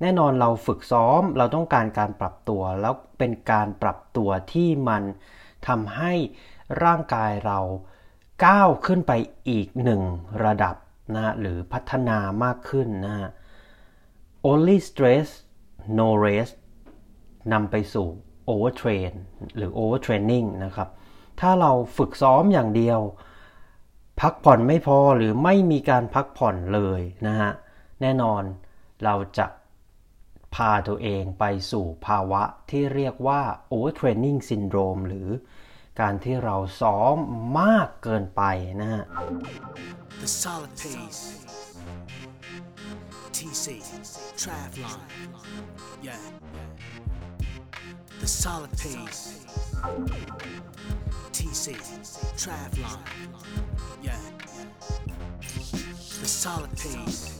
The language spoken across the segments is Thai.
แน่นอนเราฝึกซ้อมเราต้องการการปรับตัว แล้วเป็นการปรับตัวที่มันทำให้ร่างกายเราก้าวขึ้นไปอีกหนึ่งระดับนะหรือพัฒนามากขึ้นนะ only stress no rest นำไปสู่ overtrain หรือ overtraining นะครับ ถ้าเราฝึกซ้อมอย่างเดียว พักผ่อนไม่พอหรือไม่มีการพักผ่อนเลยนะฮะ แน่นอนเราจะ พาตัวเองไปสู่ภาวะที่เรียกว่า overtraining syndrome หรือการที่เราซ้อมมากเกินไปนะฮะ The solid pace TC Travlon yeah The solid pace TC Travlon yeah The solid pace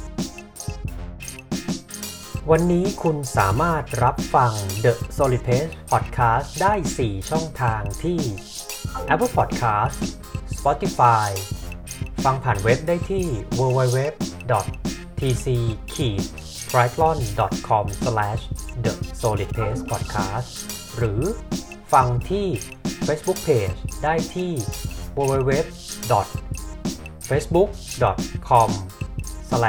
วันนี้คุณสามารถรับฟัง The Solid Pace Podcast ได้ 4 ช่องทางที่ Apple Podcast Spotify ฟังผ่านเว็บได้ที่ www tc t r i a t l o n c o m the solid pace podcast หรือฟังที่ Facebook Page ได้ที่ www.facebook.com m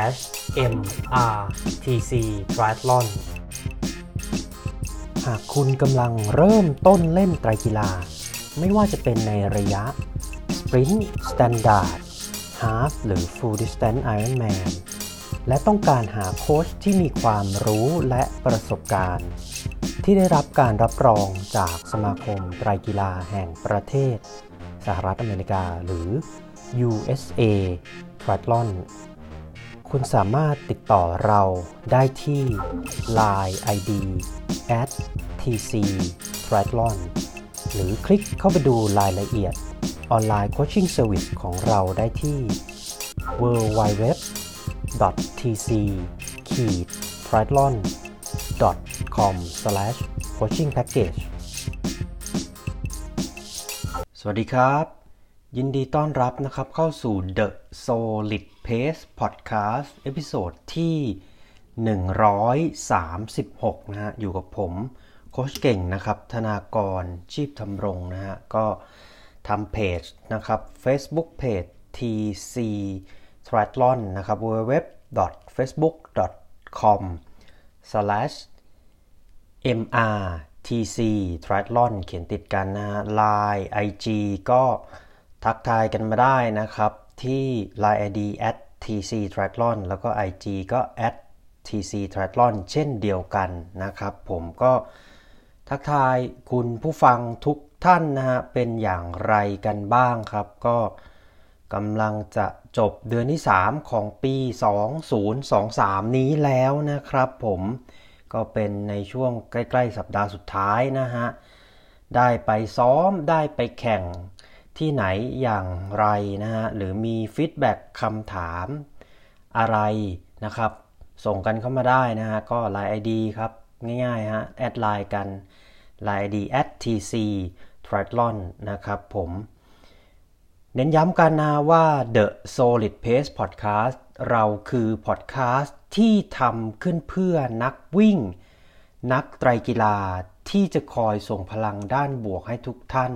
r t c triathlon หากคุณกำลังเริ่มต้นเล่นไตรกีฬา ไม่ว่าจะเป็นในระยะ Sprint Standard Half หรือ Full Distance Ironman และต้องการหาโค้ชที่มีความรู้และประสบการณ์ ที่ได้รับการรับรองจากสมาคมไตรกีฬาแห่งประเทศ สหรัฐอเมริกาหรือ USA Triathlon คุณสามารถติดต่อเราได้ที่ Line ID at tc triathlon หรือคลิกเข้าไปดูรายละเอียดออนไลน์โคชชิ่งเซอร์วิสของเราได้ที่ www.tc-triathlon.com/coaching-package สวัสดีครับ ยินดีต้อนรับนะครับเข้าสู่ The Solid Pace Podcast episode ที่ 136 นะฮะ อยู่กับผมโค้ชเก่งนะครับ ธนากรชีพทำรงนะฮะ ก็ทำเพจนะครับ Facebook Page TC Triathlon นะครับ www.facebook.com slash mrtc triathlon เขียนติดกันนะฮะ Line IG ก็ทักทายกันมาได้นะครับ ที่ Line ID at tc triathlon แล้วก็ IG ก็ at tc triathlon เช่นเดียวกันนะครับ ผมก็ทักทายคุณผู้ฟังทุกท่านนะฮะเป็นอย่างไรกันบ้างครับ ก็กำลังจะจบเดือนที่ 3 ของปี 2023 นี้แล้วนะครับผมก็เป็นในช่วงใกล้ ๆ สัปดาห์สุดท้ายนะฮะได้ไปซ้อมได้ไปแข่ง ที่ไหนอย่างไรนะฮะหรือมี feedback คำถามอะไรนะครับ ส่งกันเข้ามาได้นะฮะก็ Line ID ครับ ง่ายๆฮะแอดไลน์กัน Line ID at tc triathlon นะครับผมเน้นย้ำกันนะว่า The Solid Pace Podcast เราคือพอดแคสต์ที่ทำขึ้นเพื่อนักวิ่ง นักไตรกีฬาที่จะคอยส่งพลังด้านบวกให้ทุกท่าน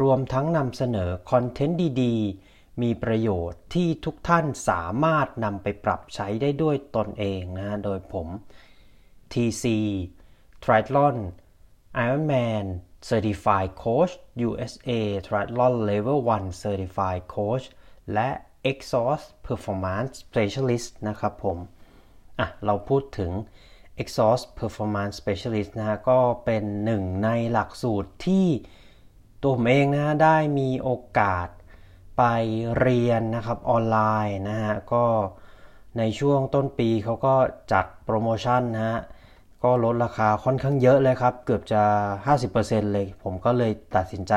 รวมทั้งนำเสนอคอนเทนต์ดีๆ มีประโยชน์ที่ทุกท่านสามารถนำไปปรับใช้ได้ด้วยตนเองนะโดยผม TC Triathlon Ironman Certified Coach USA Triathlon Level 1 Certified Coach และ Exhaust Performance Specialist นะครับผมอะเราพูดถึง Exhaust Performance Specialist นะฮะก็เป็นหนึ่งในหลักสูตรที่ ตัวผมเองนะได้มีโอกาสไปเรียนนะครับออนไลน์นะฮะก็ในช่วงต้นปีเขาก็จัดโปรโมชั่นนะฮะก็ลดราคาค่อนข้างเยอะเลยครับ เกือบจะ 50%เลย ผมก็เลยตัดสินใจ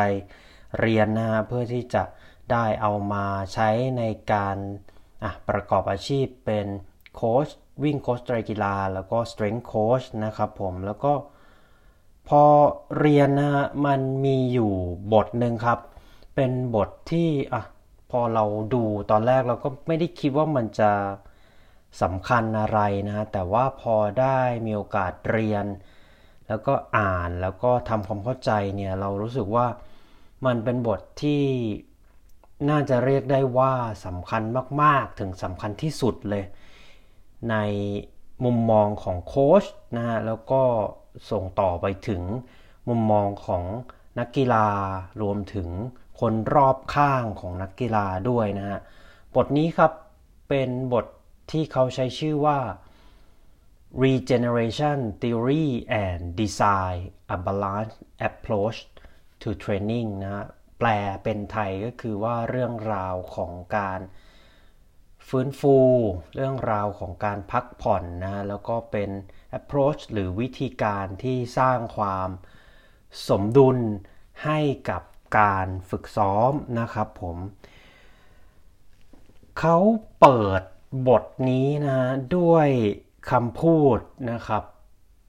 เรียนนะฮะเพื่อที่จะได้เอามาใช้ในการประกอบอาชีพเป็นโค้ชวิ่งโค้ชไตรกีฬา แล้วก็ strength coach นะครับผมแล้วก็ พอเรียนนะฮะมันมีอยู่บทหนึ่งครับ เป็นบทที่อะพอเราดูตอนแรกเราก็ไม่ได้คิดว่ามันจะสำคัญอะไรนะแต่ว่าพอได้มีโอกาสเรียน แล้วก็อ่านแล้วก็ทำความเข้าใจเนี่ยเรารู้สึกว่ามันเป็นบทที่น่าจะเรียกได้ว่าสำคัญมาก ๆ ถึงสำคัญที่สุดเลย ในมุมมองของโค้ชนะฮะแล้วก็ ส่งต่อไปถึงมุมมองของนักกีฬารวมถึงคนรอบข้างของนักกีฬาด้วยนะฮะบทนี้ครับเป็นบทที่เขาใช้ชื่อว่า Regeneration Theory and Design a Balanced Approach to Training นะแปลเป็นไทยก็คือว่าเรื่องราวของการ ฟื้นฟูเรื่องราวของการพักผ่อนนะแล้วก็เป็น approach หรือวิธีการที่สร้างความสมดุลให้กับการฝึกซ้อมนะครับผมเขาเปิดบทนี้นะด้วยคำพูดนะครับ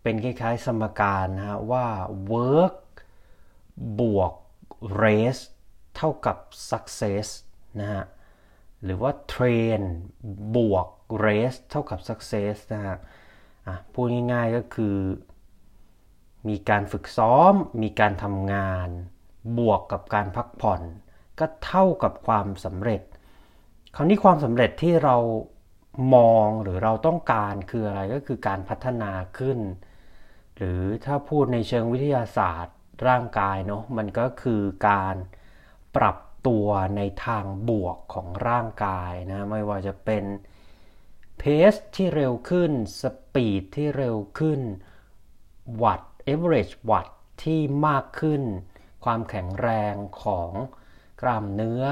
เป็นคล้ายๆสมการนะว่า work บวก race เท่ากับ success นะฮะ หรือว่า train บวก race เท่ากับ success นะฮะพูดง่ายๆก็คือ มีการฝึกซ้อม มีการทำงาน บวกกับการพักผ่อน ก็เท่ากับความสำเร็จ คราวนี้ความสำเร็จที่เรามองหรือเราต้องการคืออะไรก็คือการพัฒนาขึ้น หรือถ้าพูดในเชิงวิทยาศาสตร์ร่างกายเนาะมันก็คือการปรับ ตัวในทางบวกของร่างกายนะไม่ว่าจะเป็นเพสที่เร็วขึ้นสปีดที่เร็วขึ้นวัตต์ average วัตต์ที่มากขึ้น ความแข็งแรงของกล้ามเนื้อ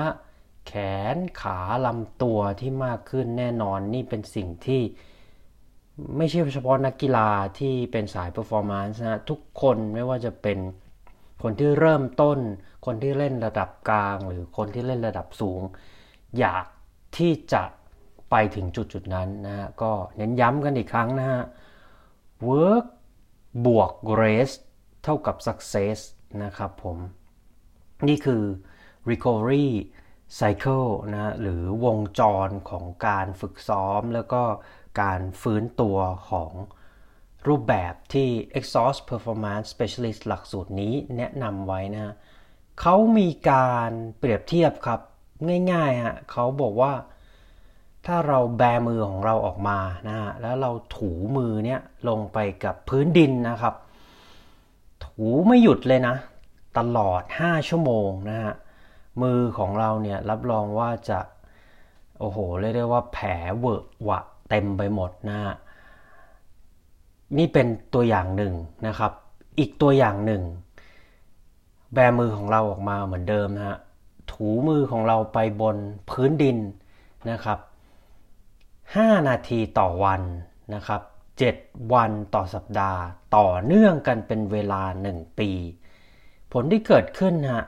แขนขาลำตัวที่มากขึ้นแน่นอนนี่เป็นสิ่งที่ไม่ใช่เฉพาะนักกีฬาที่เป็นสาย performance นะทุกคนไม่ว่าจะเป็น คนที่เริ่มต้น คนที่เล่นระดับกลาง หรือคนที่เล่นระดับสูง อยากที่จะไปถึงจุดจุดนั้นนะฮะก็เน้นย้ำกันอีกครั้งนะฮะ work บวก race เท่ากับ success นะครับผม นี่คือ recovery cycle นะหรือวงจรของการฝึกซ้อมแล้วก็การฟื้นตัวของ รูปแบบที่ Exhaust Performance Specialist หลักสูตรนี้แนะนำไว้นะเขามีการเปรียบเทียบครับง่ายๆฮะเขาบอกว่า ถ้าเราแบมือของเราออกมานะฮะแล้วเราถูมือเนี้ยลงไปกับพื้นดินนะครับ ถูไม่หยุดเลยนะ ตลอด 5 ชั่วโมงนะฮะมือของเราเนี่ยรับรองว่าจะ โอ้โห เรียกได้ว่าแผลเวอะหวะเต็มไปหมดนะฮะ นี่เป็นตัวอย่างหนึ่งนะครับ อีกตัวอย่างหนึ่ง แบมือของเราออกมาเหมือนเดิมนะฮะถูมือของเราไปบนพื้นดินนะครับ 5 นาทีต่อวันนะครับ 7 วันต่อสัปดาห์ ต่อเนื่องกันเป็นเวลา 1 ปี ผลที่เกิดขึ้นฮะ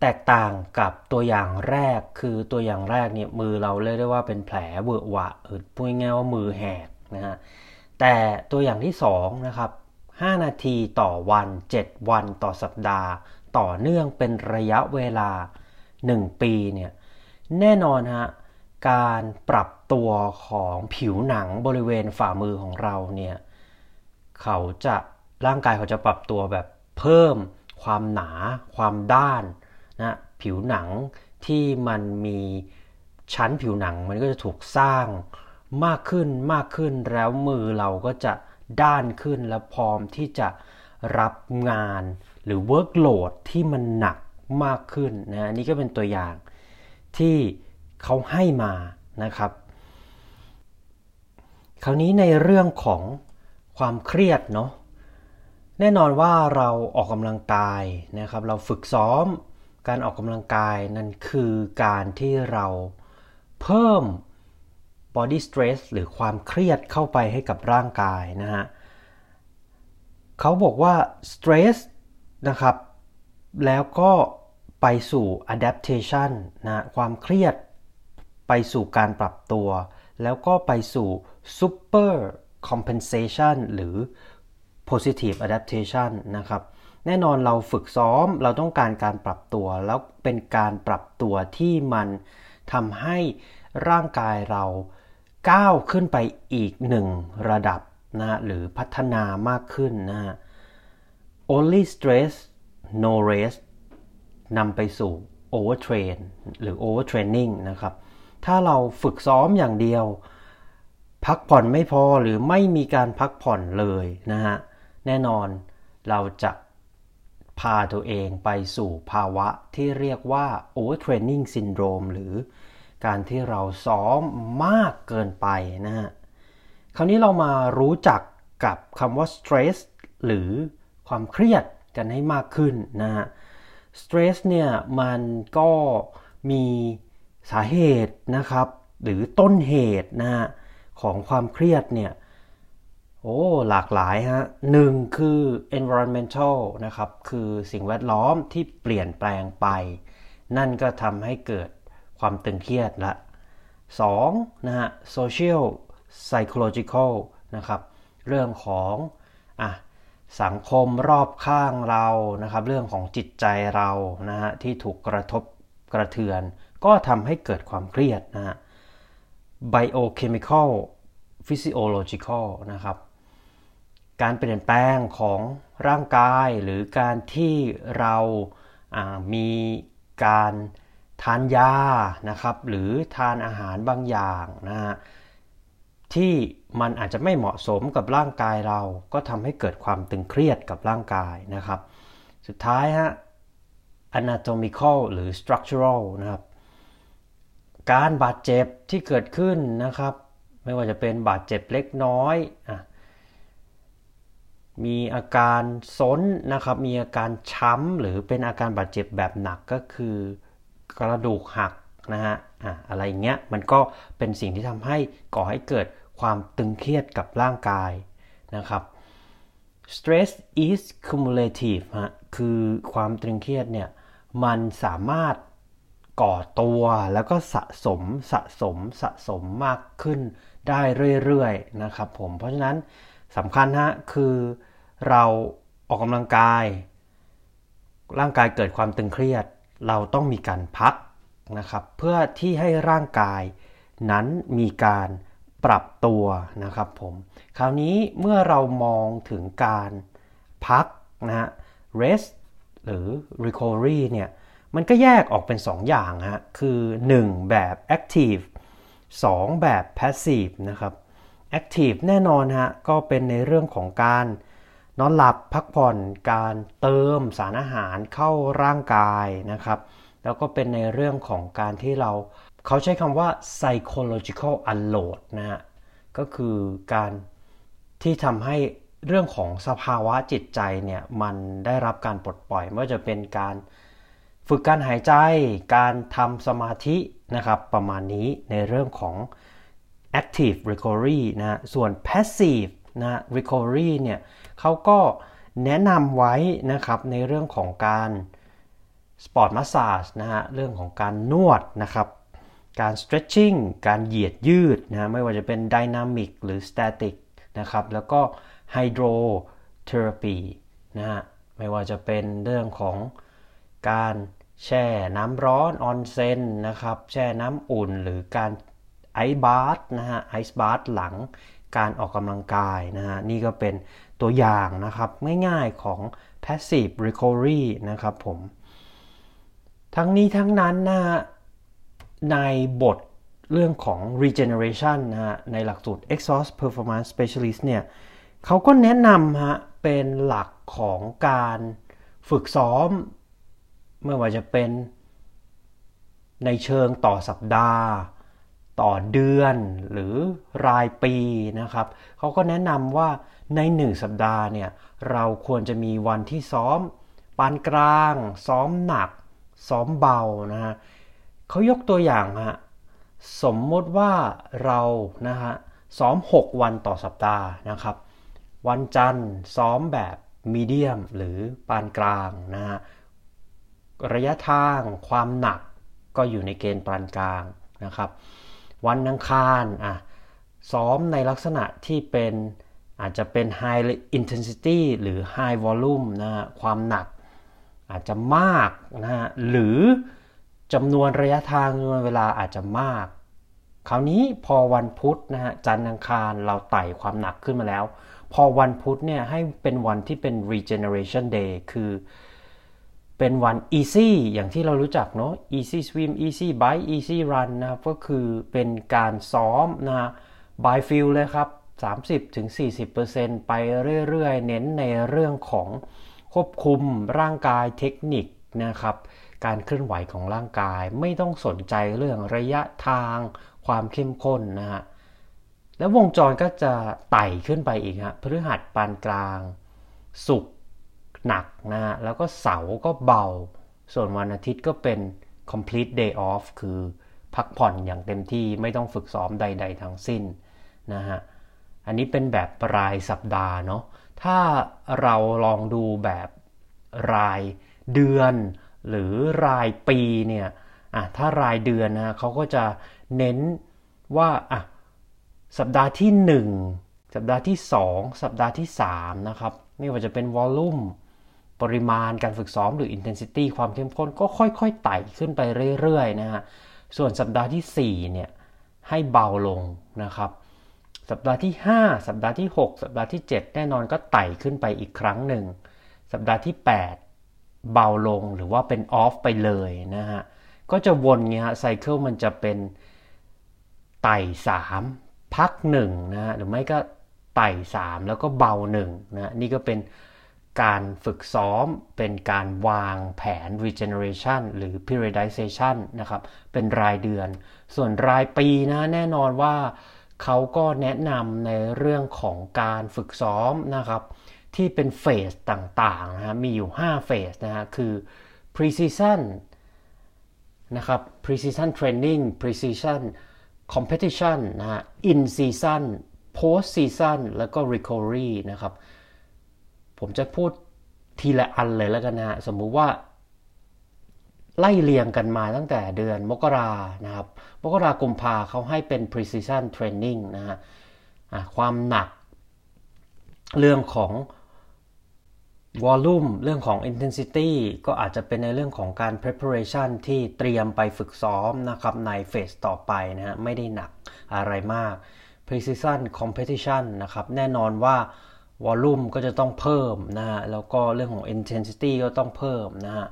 แตกต่างกับตัวอย่างแรกคือตัวอย่างแรกเนี่ยมือเราเรียกได้ว่าเป็นแผลเวอะหวะเออพูดง่ายว่ามือแหกนะฮะ แต่ตัวอย่างที่2นะครับ 5 นาทีต่อวัน 7 วันต่อสัปดาห์ ต่อเนื่องเป็นระยะเวลา 1 ปีเนี่ยแน่นอนฮะการปรับตัวของผิวหนังบริเวณฝ่ามือของเราเนี่ยเขาจะร่างกายเขาจะปรับตัวแบบเพิ่มความหนา ความด้านนะผิวหนังที่มันมีชั้นผิวหนังมันก็จะถูกสร้าง มากขึ้นมากขึ้นแล้วมือเราก็จะด้านขึ้นและพร้อมที่จะรับงานหรือ workload ที่มันหนักมากขึ้นนะนี่ก็เป็นตัวอย่างที่เขาให้มานะครับ คราวนี้ในเรื่องของความเครียดเนาะแน่นอนว่าเราออกกำลังกายนะครับ เราฝึกซ้อมการออกกำลังกายนั่นคือการที่เราเพิ่ม body stress หรือความเครียดเข้าไปให้กับร่างกายนะฮะเขาบอกว่า stress นะครับ แล้วก็ไปสู่ adaptation นะความเครียดไปสู่การปรับตัว แล้วก็ไปสู่ super compensation หรือ positive adaptation นะครับ แน่นอนเราฝึกซ้อมเราต้องการการปรับตัว แล้วเป็นการปรับตัวที่มันทำให้ร่างกายเรา ก้าวขึ้นไปอีกหนึ่งระดับนะหรือพัฒนามากขึ้นนะ only stress no rest นำไปสู่ overtrain หรือ overtraining นะครับ ถ้าเราฝึกซ้อมอย่างเดียว พักผ่อนไม่พอหรือไม่มีการพักผ่อนเลยนะฮะ แน่นอนเราจะพาตัวเองไปสู่ภาวะที่เรียกว่า overtraining syndrome หรือ การที่เราซ้อมมากเกินไปนะฮะคราวนี้เรามารู้จักกับคำว่า stress หรือความเครียดกันให้มากขึ้นนะฮะ stress เนี่ยมันก็มีสาเหตุนะครับ หรือต้นเหตุนะฮะของความเครียดเนี่ยโอ้หลากหลายฮะหนึ่งคือ environmental นะครับ คือสิ่งแวดล้อมที่เปลี่ยนแปลงไป นั่นก็ทำให้เกิด ความตึงเครียดละ2นะฮะ social psychological นะครับเรื่องของอะสังคมรอบข้างเรานะครับ เรื่องของจิตใจเรานะฮะที่ถูกกระทบกระเทือน ก็ทำให้เกิดความเครียดนะฮะ biochemical physiological นะครับการเปลี่ยนแปลงของร่างกายหรือการที่เรามีการ ทานยานะครับ หรือทานอาหารบางอย่างนะฮะที่มันอาจจะไม่เหมาะสมกับร่างกายเรา ก็ทำให้เกิดความตึงเครียดกับร่างกายนะครับ สุดท้ายฮะ anatomical หรือ structural นะครับ การบาดเจ็บที่เกิดขึ้นนะครับ ไม่ว่าจะเป็นบาดเจ็บเล็กน้อยอมีอาการซนนะครับ มีอาการช้ำหรือเป็นอาการบาดเจ็บแบบหนักก็คือ กระดูกหักนะฮะอะอะไรเงี้ยมันก็เป็นสิ่งที่ทำให้ก่อให้เกิดความตึงเครียดกับร่างกายนะครับ stress is cumulative ฮะคือความตึงเครียดเนี่ยมันสามารถก่อตัวแล้วก็สะสมสะสมสะสมมากขึ้นได้เรื่อยๆนะครับผมเพราะฉะนั้นสำคัญฮะคือเราออกกำลังกาย ร่างกายเกิดความตึงเครียด เราต้องมีการพักนะครับ เพื่อที่ให้ร่างกายนั้นมีการปรับตัวนะครับผมคราวนี้เมื่อเรามองถึงการพักนะฮะ rest หรือ recovery เนี่ยมันก็แยกออกเป็น 2 อย่างฮะคือ 1 แบบ active 2 แบบ passive นะครับ active แน่นอนฮะก็เป็นในเรื่องของการ นอนหลับพักผ่อนการเติมสารอาหารเข้าร่างกายนะครับ แล้วก็เป็นในเรื่องของการที่เราเขาใช้คำว่า psychological unload นะฮะก็คือการที่ทำให้เรื่องของสภาวะจิตใจเนี่ยมันได้รับการปลดปล่อยไม่ว่าจะเป็นการฝึกการหายใจ การทำสมาธินะครับประมาณนี้ในเรื่องของ active recovery นะส่วน passive นะ recovery เนี่ย เขาก็แนะนำไว้นะครับในเรื่องของการ sport massage นะฮะเรื่องของการนวดนะครับ การ stretching การเหยียดยืดนะไม่ว่าจะเป็น dynamic หรือ static นะครับแล้วก็ hydrotherapy นะฮะไม่ว่าจะเป็นเรื่องของการแช่น้ำร้อนออนเซนนะครับแช่น้ำอุ่นหรือการไอซ์บาร์นะฮะไอซ์บาร์หลังการออกกำลังกายนะฮะนี่ก็เป็น ตัวอย่างนะครับง่ายๆของ passive recovery นะครับผม ทั้งนี้ทั้งนั้นนะฮะในบทเรื่องของ regeneration นะฮะในหลักสูตร EXOS performance specialist เนี่ยเขาก็แนะนำฮะเป็นหลักของการฝึกซ้อม ไม่ว่าจะเป็นในเชิงต่อสัปดาห์ ต่อเดือนหรือรายปีนะครับเขาก็แนะนำว่าในหนึ่งสัปดาห์เนี่ยเราควรจะมีวันที่ซ้อมปานกลาง ซ้อมหนัก ซ้อมเบานะฮะเขายกตัวอย่างฮะสมมติว่าเรานะฮะซ้อม 6 วันต่อสัปดาห์นะครับ วันจันทร์ซ้อมแบบมีเดียมหรือปานกลางนะฮะระยะทางความหนักก็อยู่ในเกณฑ์ปานกลางนะครับ วันอังคารอะซ้อมในลักษณะที่เป็นอาจจะเป็น high intensity หรือ high volume นะฮะความหนักอาจจะมากนะฮะหรือจำนวนระยะทางจำนวนเวลาอาจจะมาก คราวนี้พอวันพุธนะฮะจันทร์อังคารเราไต่ความหนักขึ้นมาแล้ว พอวันพุธเนี่ยให้เป็นวันที่เป็น regeneration day คือ เป็นวัน easy อย่างที่เรารู้จักเนาะ easy swim easy bike easy run นะครับ ก็คือเป็นการซ้อมนะ by feel เลยครับ 30-40%ไปเรื่อยๆ เน้นในเรื่องของควบคุมร่างกายเทคนิคนะครับ การเคลื่อนไหวของร่างกายไม่ต้องสนใจเรื่องระยะทางความเข้มข้นนะฮะ แล้ววงจรก็จะไต่ขึ้นไปอีกฮะพฤหัสปานกลาง สุก หนักนะฮะแล้วก็เสาร์ก็เบา ส่วนวันอาทิตย์ก็เป็น complete day off คือพักผ่อนอย่างเต็มที่ไม่ต้องฝึกซ้อมใด ๆ ทั้งสิ้นนะฮะอันนี้เป็นแบบรายสัปดาห์เนาะถ้าเราลองดูแบบรายเดือน หรือรายปีเนี่ยอะถ้ารายเดือนนะเขาก็จะเน้นว่าอะสัปดาห์ที่ 1 สัปดาห์ที่ 2 สัปดาห์ที่3นะครับไม่ว่าจะเป็นวอลลุ่ม ปริมาณการฝึกซ้อมหรือ intensity ความเข้มข้นก็ค่อยๆไต่ขึ้นไปเรื่อยๆนะฮะส่วนสัปดาห์ที่4เนี่ยให้เบาลงนะครับ สัปดาห์ที่ 5 สัปดาห์ที่ 6 สัปดาห์ที่ 7 แน่นอนก็ไต่ขึ้นไปอีกครั้งหนึ่ง สัปดาห์ที่ 8 เบาลงหรือว่าเป็นออฟไปเลยนะฮะก็จะวนเงี้ยไซเคิลมันจะเป็นไต่3 พัก1นะฮะหรือไม่ก็ไต่ 3 แล้วก็เบา1นะนี่ก็เป็น การฝึกซ้อมเป็นการวางแผน regeneration หรือ periodization นะครับเป็นรายเดือน ส่วนรายปีนะแน่นอนว่าเขาก็แนะนำในเรื่องของการฝึกซ้อมนะครับที่เป็นเฟสต่างๆนะมีอยู่ 5 เฟสนะฮะคือ pre-season นะครับ precision training precision competition นะฮะ in season post season แล้วก็ recovery นะครับ ผมจะพูดทีละอันเลยแล้วกันนะสมมุติว่า ไล่เรียงกันมาตั้งแต่เดือนมกรานะครับ มกรากุมภาเขาให้เป็น precision training นะฮะความหนัก เรื่องของวอลลุ่มเรื่องของ intensity ก็อาจจะเป็นในเรื่องของการ preparation ที่เตรียมไปฝึกซ้อมนะครับในเฟสต่อไปนะฮะไม่ได้หนักอะไรมาก precision competition นะครับ แน่นอนว่า วอลลุ่มก็จะต้องเพิ่มนะฮะ แล้วก็เรื่องของ intensity ก็ต้องเพิ่มนะฮะ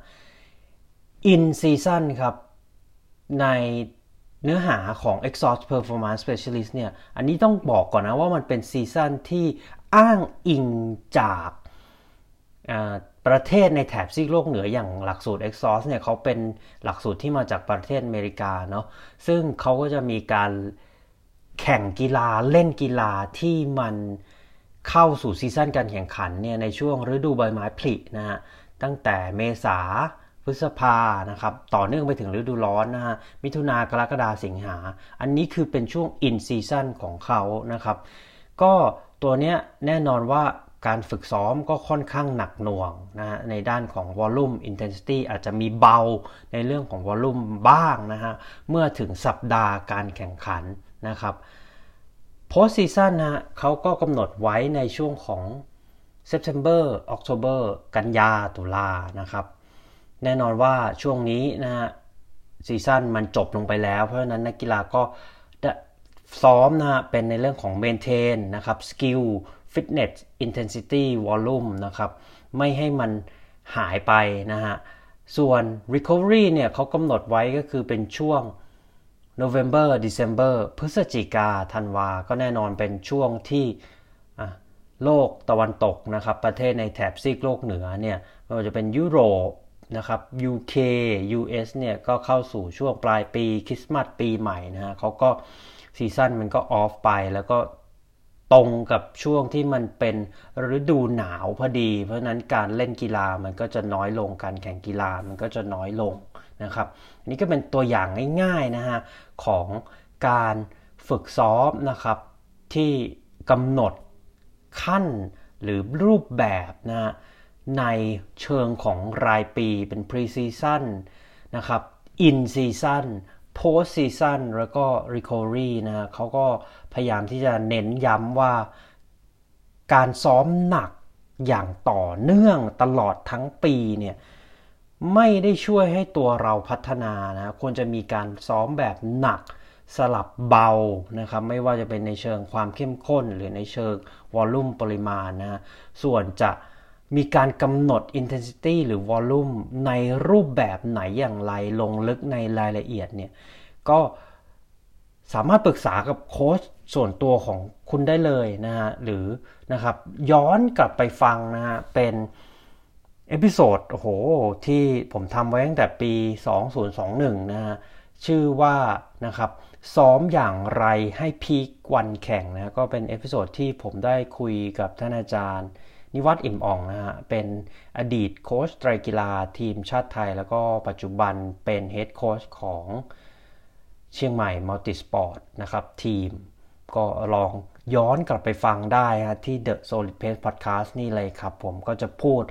in season ครับ ในเนื้อหาของ exhaust performance specialist เนี่ย อันนี้ต้องบอกก่อนนะว่ามันเป็นซีซั่นที่อ้างอิงจากประเทศในแถบซีกโลกเหนืออย่างหลักสูตร Exhaust เนี่ยเขาเป็นหลักสูตรที่มาจากประเทศอเมริกาเนาะ ซึ่งเขาก็จะมีการแข่งกีฬาเล่นกีฬาที่มัน เข้าสู่ซีซั่นการแข่งขันเนี่ยในช่วงฤดูใบไม้ผลินะฮะตั้งแต่เมษาพฤษภานะครับต่อเนื่องไปถึงฤดูร้อนนะฮะมิถุนากรกฎาสิงหา อันนี้คือเป็นช่วงอินซีซั่นของเขานะครับ ก็ตัวเนี้ยแน่นอนว่าการฝึกซ้อมก็ค่อนข้างหนักหน่วงนะฮะในด้านของ volume intensity อาจจะมีเบาในเรื่องของ volume บ้างนะฮะเมื่อถึงสัปดาห์การแข่งขันนะครับ post season นะเขาก็กำหนดไว้ในช่วงของ September October กันยาตุลานะครับ แน่นอนว่าช่วงนี้นะฮะซีซั่นมันจบลงไปแล้ว เพราะฉะนั้นนักกีฬาก็ซ้อมนะฮะเป็นในเรื่องของ maintain นะครับ skill fitness intensity volume นะครับไม่ให้มันหายไปนะฮะส่วน recovery เนี่ยเขากำหนดไว้ก็คือเป็นช่วง November December พฤศจิกาธันวา ก็แน่นอนเป็นช่วงที่โลกตะวันตกนะครับ ประเทศในแถบซีกโลกเหนือเนี่ยไม่ว่าจะเป็นยุโรปนะครับ UK US เนี่ยก็เข้าสู่ช่วงปลายปีคริสต์มาสปีใหม่นะฮะเขาก็ซีซั่นมันก็ออฟไปแล้วก็ ตรงกับช่วงที่มันเป็นฤดูหนาวพอดี เพราะนั้นการเล่นกีฬามันก็จะน้อยลงการแข่งกีฬามันก็จะน้อยลงนะครับอันนี้ก็เป็นตัวอย่างง่ายๆนะฮะของการฝึกซ้อมนะครับที่กำหนดขั้นหรือรูปแบบนะฮะในเชิงของรายปีเป็น pre season นะครับ in season post season แล้วก็ recovery นะเขาก็พยายามที่จะเน้นย้ำว่าการซ้อมหนักอย่างต่อเนื่องตลอดทั้งปีเนี่ยไม่ได้ช่วยให้ตัวเราพัฒนานะควรจะมีการซ้อมแบบหนักสลับเบานะครับไม่ว่าจะเป็นในเชิงความเข้มข้น หรือในเชิง volume ปริมาณนะส่วนจะ มีการกำหนด intensity หรือ volume ในรูปแบบไหนอย่างไรลงลึกในรายละเอียดเนี่ยก็สามารถปรึกษากับโค้ชส่วนตัวของคุณได้เลยนะฮะหรือนะครับย้อนกลับไปฟังนะฮะเป็น episode โอ้โหที่ผมทำไว้ตั้งแต่ปี 2021 นะฮะชื่อว่านะครับซ้อมอย่างไรให้ peak วันแข่งนะก็เป็น episode ที่ผมได้คุยกับท่านอาจารย์ นิวัฒน์อิ่มอ่องนะฮะเป็นอดีตโค้ชไตรกีฬาทีมชาติไทย แล้วก็ปัจจุบันเป็น head coach ของเชียงใหม่ Multisport นะครับทีม ก็ลองย้อนกลับไปฟังได้ฮะที่ The Solid Pace Podcast นี่เลยครับ ผมก็จะพูด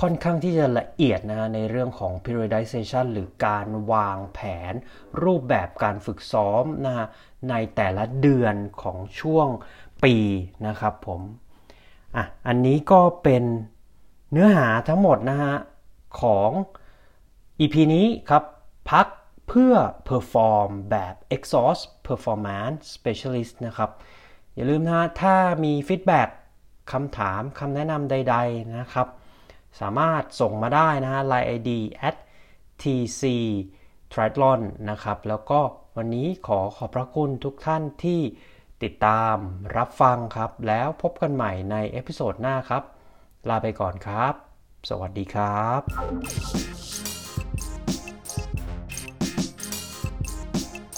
ค่อนข้างที่จะละเอียดนะฮะในเรื่องของ periodization หรือการวางแผน รูปแบบการฝึกซ้อมนะฮะในแต่ละเดือนของช่วงปีนะครับผม อะอันนี้ก็เป็นเนื้อหาทั้งหมดนะฮะของ EP นี้ครับพักเพื่อ perform แบบ exhaust performance specialist นะครับ อย่าลืมนะถ้ามี feedback คำถามคำแนะนำใด ๆนะครับ สามารถส่งมาได้นะฮะ line ID at tc triathlon นะครับ แล้วก็วันนี้ขอขอบพระคุณทุกท่านที่ ติดตามรับฟังครับ แล้วพบกันใหม่ใน episode หน้าครับ ลาไปก่อนครับ สวัสดีครับ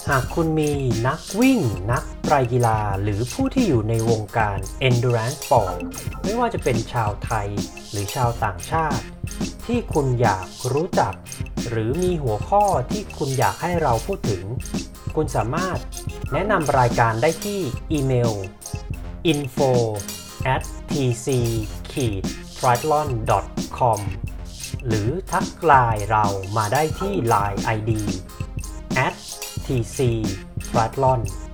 หากคุณมีนักวิ่ง นักไตรกีฬา หรือผู้ที่อยู่ในวงการ endurance sport ไม่ว่าจะเป็นชาวไทยหรือชาวต่างชาติ ที่คุณอยากรู้จัก หรือมีหัวข้อที่คุณอยากให้เราพูดถึง คุณสามารถแนะนำรายการได้ที่อีเมล info at tc t r i a t l o n com หรือทักไลน์เรามาได้ที่ Line ID at tc t r i a t l o n「